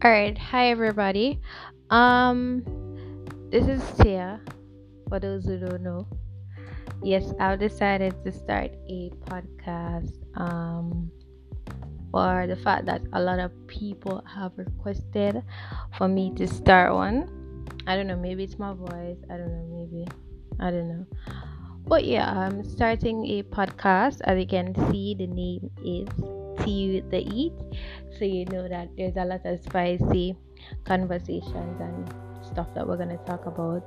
All right, hi everybody. Um, this is Tia. For those who don't know, yes, I've decided to start a podcast. Um, for the fact that a lot of people have requested for me to start one. I don't know, maybe it's my voice. I don't know, maybe I don't know. But yeah, I'm starting a podcast. As you can see, the name is With the Eat. So you know that there's a lot of spicy conversations and stuff that we're gonna talk about.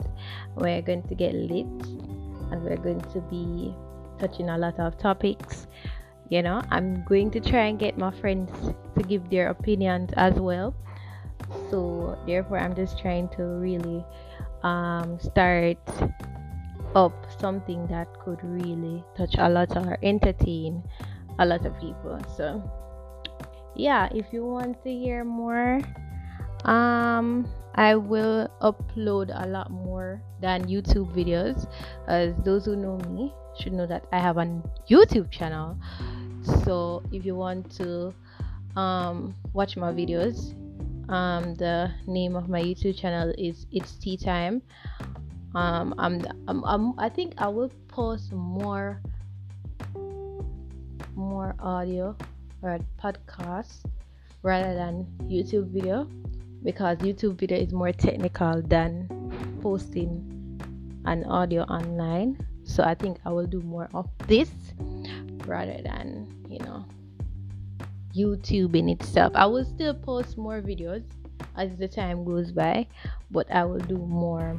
We're going to get lit and we're going to be touching a lot of topics. You know, I'm going to try and get my friends to give their opinions as well. So therefore I'm just trying to really um, start up something that could really touch a lot or entertain a lot of people. So yeah, if you want to hear more, um I will upload a lot more than YouTube videos. As those who know me should know that I have a YouTube channel. So if you want to um watch my videos, um the name of my YouTube channel is It's Tea Time um I'm, I'm, I'm i think i will post more more audio or podcast rather than youtube video because youtube video is more technical than posting an audio online so i think i will do more of this rather than you know youtube in itself i will still post more videos as the time goes by but i will do more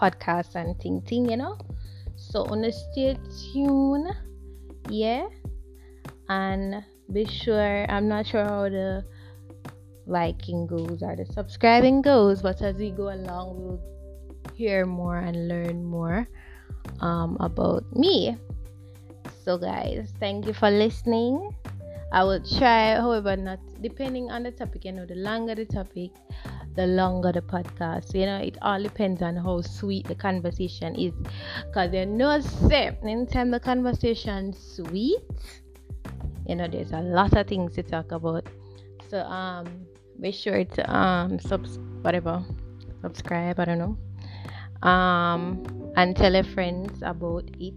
podcast and thing thing, you know. So on stay tuned, yeah, and be sure. I'm not sure how the liking goes or the subscribing goes, but as we go along, we'll hear more and learn more um, about me. So, guys, thank you for listening. I will try, however, not depending on the topic. You know, the longer the topic, the longer the podcast. You know, it all depends on how sweet the conversation is. Cause you know, say anytime the conversation sweet, you know, there's a lot of things to talk about. So um, be sure to um subs whatever subscribe. I don't know. Um, and tell your friends about it.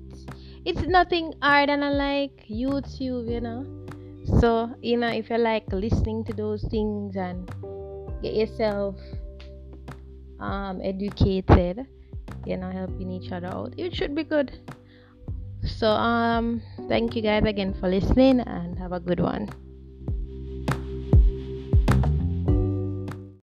It's nothing hard than I like YouTube, you know. So you know, if you like listening to those things and get yourself um, educated you know helping each other out it should be good. So um thank you guys again for listening and have a good one